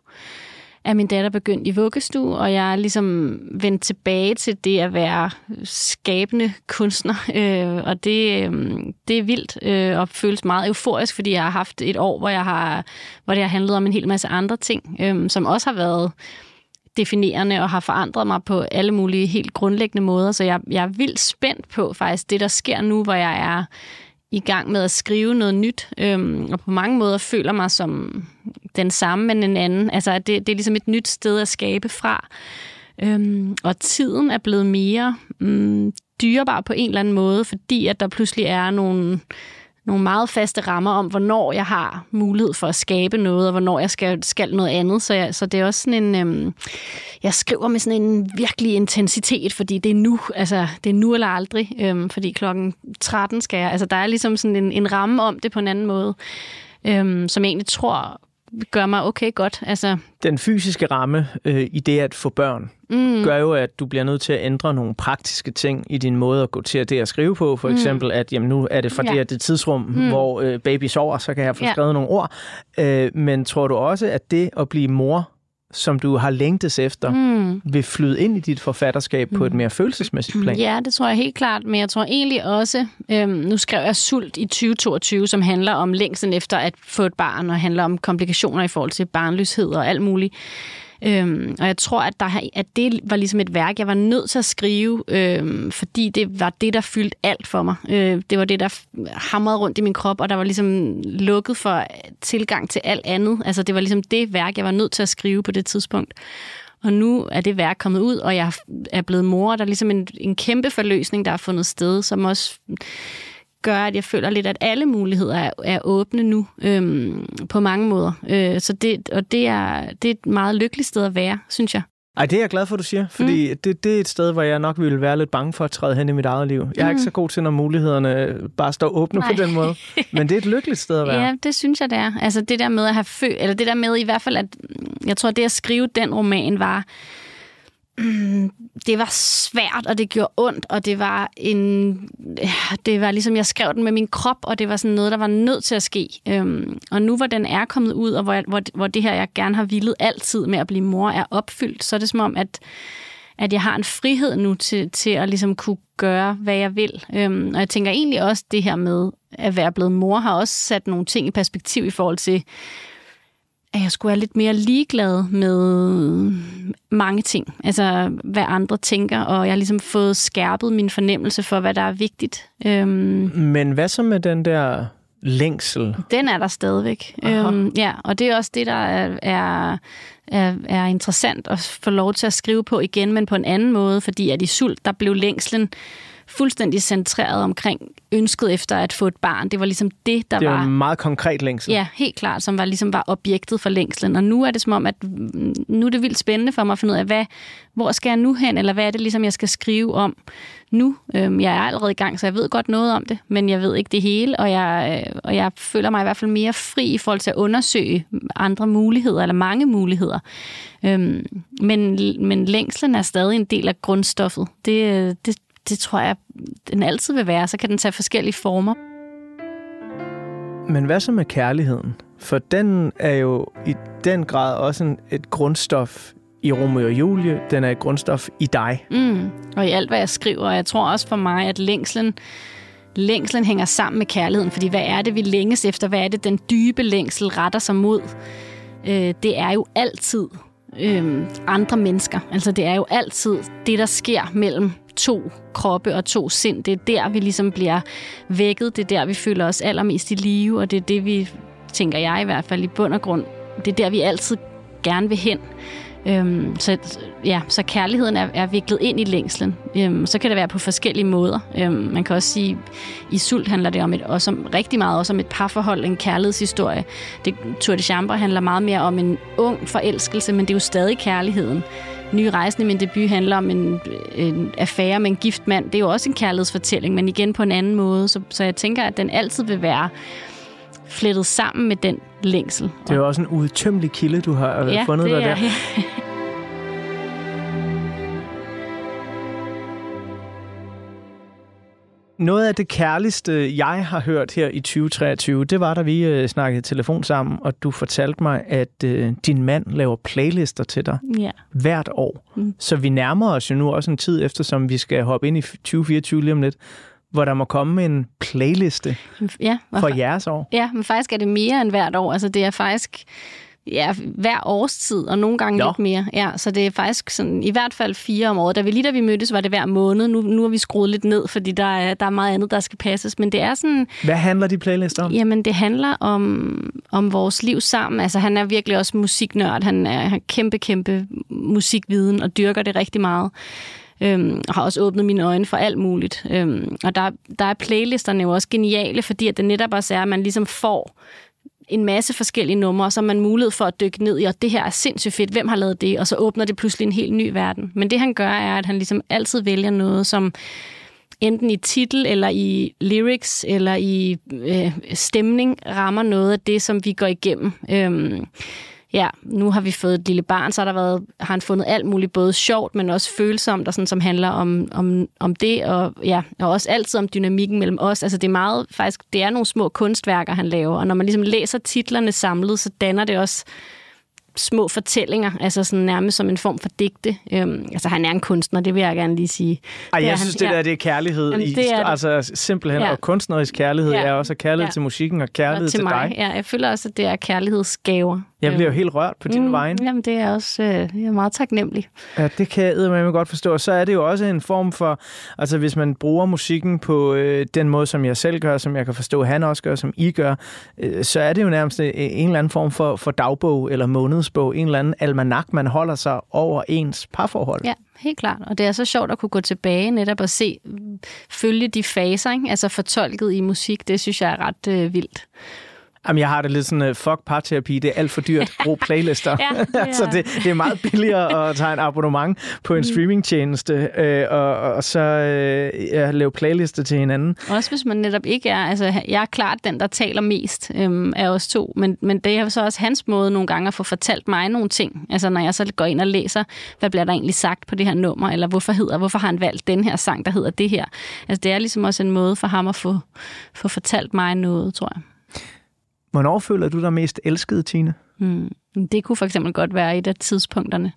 er min datter begyndt i vuggestue, og jeg er ligesom vendt tilbage til det at være skabende kunstner, øh, og det, øh, det er vildt øh, og føles meget euforisk, fordi jeg har haft et år, hvor, jeg har, hvor det har handlet om en hel masse andre ting, øh, som også har været definerende og har forandret mig på alle mulige helt grundlæggende måder. Så jeg, jeg er vildt spændt på faktisk det, der sker nu, hvor jeg er i gang med at skrive noget nyt, øhm, og på mange måder føler mig som den samme, men en anden. Altså, det, det er ligesom et nyt sted at skabe fra. Øhm, og tiden er blevet mere mm, dyrebar på en eller anden måde, fordi at der pludselig er nogle nogle meget faste rammer om, hvornår jeg har mulighed for at skabe noget, og hvornår jeg skal, skal noget andet. Så, jeg, så det er også sådan en... Øhm, jeg skriver med sådan en virkelig intensitet, fordi det er nu, altså det er nu eller aldrig, øhm, fordi klokken 13 skal jeg... Altså der er ligesom sådan en, en ramme om det på en anden måde, øhm, som jeg egentlig tror gør mig okay godt. Altså, Den fysiske ramme øh, i det at få børn, Mm. gør jo, at du bliver nødt til at ændre nogle praktiske ting i din måde at gå til det at skrive på. For Mm. eksempel, at jamen, nu er det fra Ja. det det tidsrum, Mm. hvor øh, baby sover, så kan jeg få Ja. skrevet nogle ord. Øh, men tror du også, at det at blive mor, som du har længtes efter, Mm. vil flyde ind i dit forfatterskab på et mere følelsesmæssigt plan? Ja, det tror jeg helt klart, men jeg tror egentlig også, øhm, nu skrev jeg Sult i 2022, som handler om længsen efter at få et barn, og handler om komplikationer i forhold til barnløshed og alt muligt. Øhm, og jeg tror, at, der, at det var ligesom et værk, jeg var nødt til at skrive, øhm, fordi det var det, der fyldte alt for mig. Øh, det var det, der hamrede rundt i min krop, og der var ligesom lukket for tilgang til alt andet. Altså det var ligesom det værk, jeg var nødt til at skrive på det tidspunkt. Og nu er det værk kommet ud, og jeg er blevet mor, og der er ligesom en, en kæmpe forløsning, der har fundet sted, som også gør, at jeg føler lidt, at alle muligheder er, er åbne nu øhm, på mange måder. Øh, så det, og det er, det er et meget lykkeligt sted at være, synes jeg. Ej, det er jeg glad for, du siger, fordi mm. det, det er et sted, hvor jeg nok ville være lidt bange for at træde hen i mit eget liv. Jeg er ikke Mm. så god til, når mulighederne bare står åbne Nej. på den måde. Men det er et lykkeligt sted at være. Ja, det synes jeg, det er. Altså det der med at have fø, eller det der med i hvert fald, at jeg tror, det at skrive den roman var, mm, det var svært, og det gjorde ondt, og det var en, det var ligesom, jeg skrev den med min krop, og det var sådan noget, der var nødt til at ske. Øhm, og nu, hvor den er kommet ud, og hvor, hvor, hvor det her, jeg gerne har villet altid med at blive mor, er opfyldt, så er det som om, at at jeg har en frihed nu til, til at ligesom kunne gøre, hvad jeg vil. Øhm, og jeg tænker egentlig også, det her med at være blevet mor, har også sat nogle ting i perspektiv i forhold til, at jeg skulle være lidt mere ligeglad med mange ting. Altså, hvad andre tænker, og jeg har ligesom fået skærpet min fornemmelse for, hvad der er vigtigt. Øhm, Men hvad så med den der længsel? den er der stadigvæk. Aha. Øhm, ja, og det er også det, der er, er, er, er interessant at få lov til at skrive på igen, men på en anden måde, fordi at i Sult, der blev længslen fuldstændig centreret omkring ønsket efter at få et barn. Det var ligesom det, der Det er var... en meget konkret længsel. Ja, helt klart, som var ligesom var objektet for længslen. Og nu er det som om, at nu er det vildt spændende for mig at finde ud af, hvad, hvor skal jeg nu hen, eller hvad er det ligesom, jeg skal skrive om nu? Øhm, jeg er allerede i gang, så jeg ved godt noget om det, men jeg ved ikke det hele, og jeg, øh, og jeg føler mig i hvert fald mere fri i forhold til at undersøge andre muligheder, eller mange muligheder. Øhm, men, men længslen er stadig en del af grundstoffet. Det, øh, det, det tror jeg, den altid vil være. Så kan den tage forskellige former. Men hvad så med kærligheden? For den er jo i den grad også en, et grundstof i Romeo og Julie. Den er et grundstof i dig. Mm. Og i alt, hvad jeg skriver. Og jeg tror også for mig, at længslen, længslen hænger sammen med kærligheden. Fordi hvad er det, vi længes efter? Hvad er det, den dybe længsel retter sig mod? Øh, det er jo altid øh, andre mennesker. Altså det er jo altid det, der sker mellem to kroppe og to sind. Det er der, vi ligesom bliver vækket. Det er der, vi føler os allermest i live. Og det er det, vi, tænker jeg i hvert fald i bund og grund, det er der, vi altid gerne vil hen. Øhm, så, ja, så kærligheden er, er viklet ind i længslen. Øhm, så kan det være på forskellige måder. Øhm, man kan også sige, i Sult handler det om et, også om, rigtig meget også om et parforhold, en kærlighedshistorie. Det, Tour de Chambre handler meget mere om en ung forelskelse, men det er jo stadig kærligheden. Ny Rejsende, min debut, handler om en, en affære med en gift mand. Det er jo også en kærlighedsfortælling, men igen på en anden måde. Så, så jeg tænker, at den altid vil være flettet sammen med den længsel. Det er jo også en udtømmelig kilde, du har ja, fundet det dig er, der. Noget af det kærligste, jeg har hørt her i 2023, det var, da vi øh, snakkede telefon sammen, og du fortalte mig, at øh, din mand laver playlister til dig Ja. hvert år. Mm. Så vi nærmer os jo nu også en tid, eftersom vi skal hoppe ind i 2024 lige om lidt, hvor der må komme en playliste Ja, for jeres år. Ja, men faktisk er det mere end hvert år. Altså det er faktisk ja, hver årstid, og nogle gange Nå. lidt mere. Ja, så det er faktisk sådan, i hvert fald fire om året. Da vi lige da vi mødtes, var det hver måned. Nu, nu har vi skruet lidt ned, fordi der er, der er meget andet, der skal passes. Men det er sådan, Hvad handler de playlister om? Jamen, det handler om, om vores liv sammen. Altså, han er virkelig også musiknørd. Han er, har kæmpe, kæmpe musikviden og dyrker det rigtig meget. Øhm, og har også åbnet mine øjne for alt muligt. Øhm, og der, der er playlisterne jo også geniale, fordi at det netop også er, at man ligesom får en masse forskellige numre, og så har man mulighed for at dykke ned i, og det her er sindssygt fedt, hvem har lavet det? Og så åbner det pludselig en helt ny verden. Men det han gør, er, at han ligesom altid vælger noget, som enten i titel, eller i lyrics, eller i øh, stemning, rammer noget af det, som vi går igennem. Øhm, ja, nu har vi fået et lille barn, så har, der været, har han fundet alt muligt, både sjovt, men også følsomt, og sådan, som handler om, om, om det, og, ja, og også altid om dynamikken mellem os. Altså det er meget, faktisk, det er nogle små kunstværker, han laver, og når man ligesom læser titlerne samlet, så danner det også små fortællinger, altså sådan nærmest som en form for digte. Øhm, altså han er en kunstner, det vil jeg gerne lige sige. Ej, Det jeg han- synes, det ja. der det er kærlighed. Jamen, i, det er det. altså simpelthen, Ja. og kunstnerisk kærlighed Ja. er også kærlighed Ja. til musikken og kærlighed og til, til mig. dig. Ja, jeg føler også, at det er kærlighedsgaver. Jeg bliver jo Øhm, helt rørt på dine vegne. Jamen, det er også øh, jeg er meget taknemmelig. Ja, det kan jeg eddermame godt forstå. Og så er det jo også en form for, altså hvis man bruger musikken på øh, den måde, som jeg selv gør, som jeg kan forstå, han også gør, som I gør, øh, så er det jo nærmest øh, en eller anden form for, for dagbog eller månedsbog, en eller anden almanak, man holder sig over ens parforhold. Ja, helt klart. Og det er så sjovt at kunne gå tilbage netop og se, følge de faser, ikke? altså fortolket i musik. Det synes jeg er ret øh, vildt. Jamen, jeg har det lidt sådan, uh, fuck parterapi, det er alt for dyrt. Brug playlister. Ja, det er- så det, det er meget billigere at tage en abonnement på en streamingtjeneste, øh, og, og så øh, ja, lave playlister til hinanden. Også hvis man netop ikke er, altså jeg er klart den, der taler mest øhm, af os to, men, men det er så også hans måde nogle gange at få fortalt mig nogle ting. Altså når jeg så går ind og læser, hvad bliver der egentlig sagt på det her nummer, eller hvorfor hedder, hvorfor har han valgt den her sang, der hedder det her. Altså det er ligesom også en måde for ham at få, få fortalt mig noget, tror jeg. Hvornår føler du dig mest elsket, Tine? Mm. Det kunne for eksempel godt være et af tidspunkterne.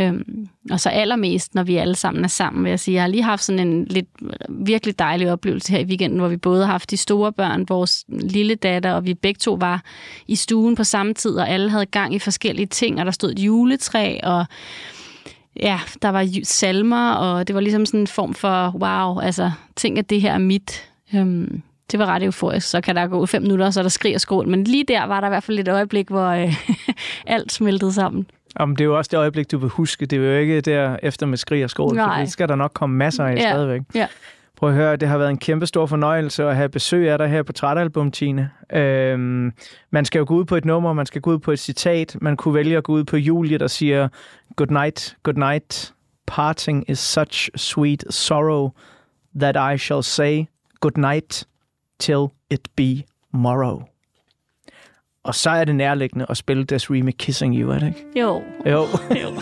Øhm, og så allermest, når vi alle sammen er sammen, vil jeg sige. Jeg har lige haft sådan en lidt virkelig dejlig oplevelse her i weekenden, hvor vi både har haft de store børn, vores lille datter, og vi begge to var i stuen på samme tid, og alle havde gang i forskellige ting, og der stod et juletræ, og ja, der var salmer, og det var ligesom sådan en form for, wow, altså, tænk, at det her er mit. Øhm, det var ret euforisk. Så kan der gå fem minutter, og så er der skrig og skrål. Men lige der var der i hvert fald et øjeblik, hvor øh, alt smeltede sammen. Om det er jo også det øjeblik, du vil huske. Det er jo ikke der efter med skrig og skrål, for det skal der nok komme masser af Ja, stadigvæk. ja. Prøv at høre, det har været en kæmpe stor fornøjelse at have besøg af dig her på Trætalbum, Tine. Øhm, man skal jo gå ud på et nummer, man skal gå ud på et citat. Man kunne vælge at gå ud på Julie, der siger, Good night, good night. Parting is such sweet sorrow that I shall say good night till it be morrow. Og så er det nærliggende at spille Desiree med Kissing You, er det ikke? Jo, Jo. jo.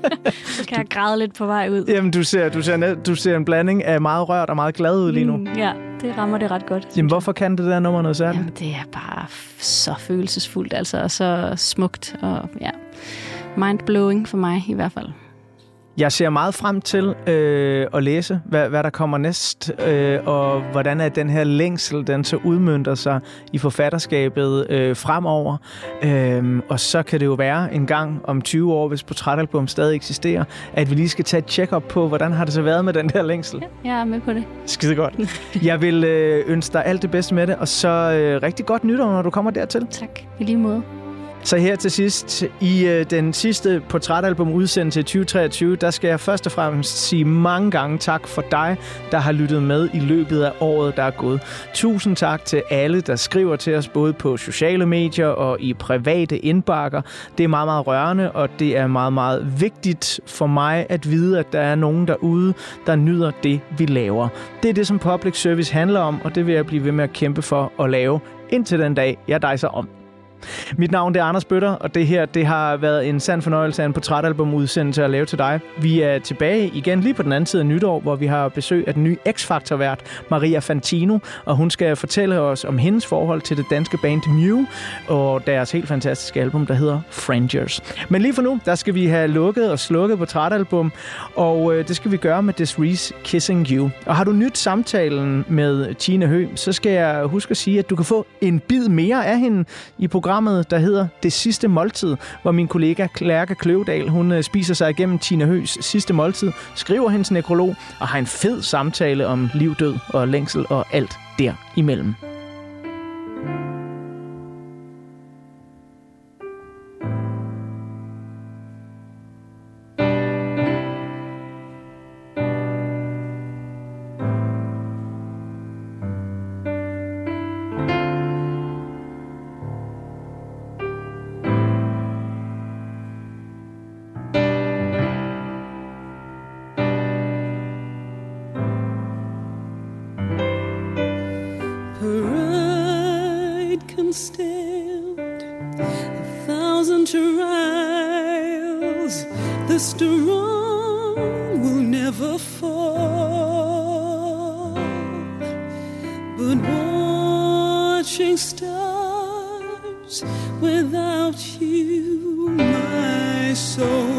så kan jeg græde lidt på vej ud. Jamen, du ser, du, ser, du ser en blanding af meget rørt og meget glad ud lige nu. Mm, ja, det rammer det ret godt. Jamen, hvorfor kan det der nummer noget særligt? Jamen, det er bare så følelsesfuldt, altså, og så smukt, og ja, mindblowing for mig i hvert fald. Jeg ser meget frem til øh, at læse, hvad, hvad der kommer næst, øh, og hvordan at den her længsel, den så udmyndter sig i forfatterskabet øh, fremover. Øh, og så kan det jo være en gang om 20 år, hvis portrætalbum stadig eksisterer, at vi lige skal tage et check-up på, hvordan har det så været med den der længsel. Jeg er med på det. Skide godt. Jeg vil øh, ønske dig alt det bedste med det, og så øh, rigtig godt nytår, når du kommer dertil. Tak, i lige måde. Så her til sidst, i øh, den sidste portrætalbum udsendelse i 2023, der skal jeg først og fremmest sige mange gange tak for dig, der har lyttet med i løbet af året, der er gået. Tusind tak til alle, der skriver til os, både på sociale medier og i private indbakker. Det er meget, meget rørende, og det er meget, meget vigtigt for mig at vide, at der er nogen derude, der nyder det, vi laver. Det er det, som public service handler om, og det vil jeg blive ved med at kæmpe for at lave, indtil den dag, jeg dejser om. Mit navn det er Anders Bøtter, og det her det har været en sand fornøjelse af en portrætalbum-udsendelse at lave til dig. Vi er tilbage igen lige på den anden side af nytår, hvor vi har besøg af den nye X-Factor-vært, Maria Fantino, og hun skal fortælle os om hendes forhold til det danske band Mew og deres helt fantastiske album, der hedder Frangers. Men lige for nu, der skal vi have lukket og slukket portrætalbum, og øh, det skal vi gøre med Desree's Kissing You. Og har du nyt samtalen med Tina Hø, så skal jeg huske at sige, at du kan få en bid mere af hende i programmet, programmet, der hedder Det Sidste Måltid, hvor min kollega Lærke Kløvedal, hun øh, spiser sig igennem Tina Høs sidste måltid, skriver hendes nekrolog og har en fed samtale om liv, død og længsel og alt derimellem. Trials. The strong will never fall. But watching stars without you my soul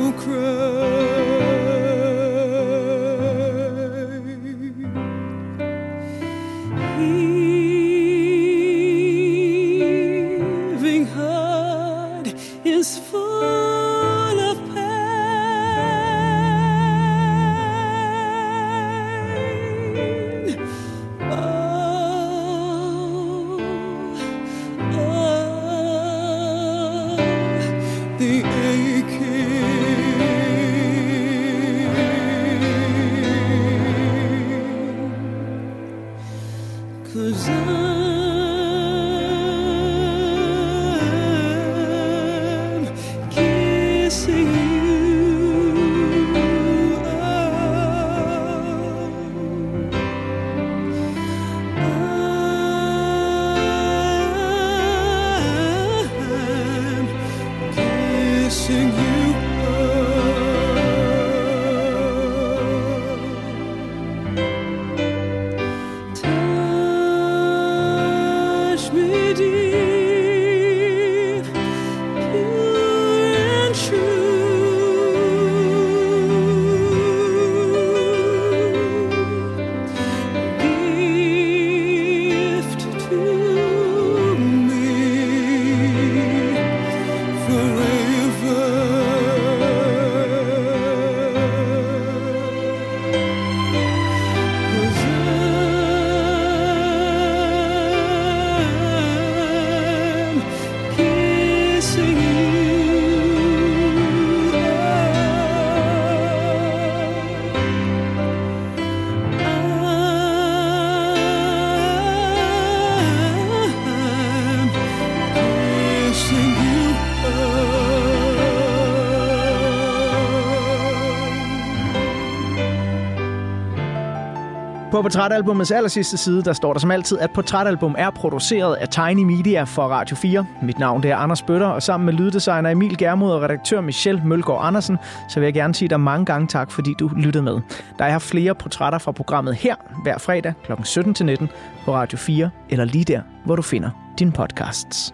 forever. På portrætalbumets allersidste side, der står der som altid, at portrætalbum er produceret af Tiny Media for Radio 4. Mit navn det er Anders Bøtter, og sammen med lyddesigner Emil Germod og redaktør Michelle Mølgaard Andersen, så vil jeg gerne sige dig mange gange tak, fordi du lyttede med. Der er flere portrætter fra programmet her hver fredag kl. 17-19 på Radio 4, eller lige der, hvor du finder dine podcasts.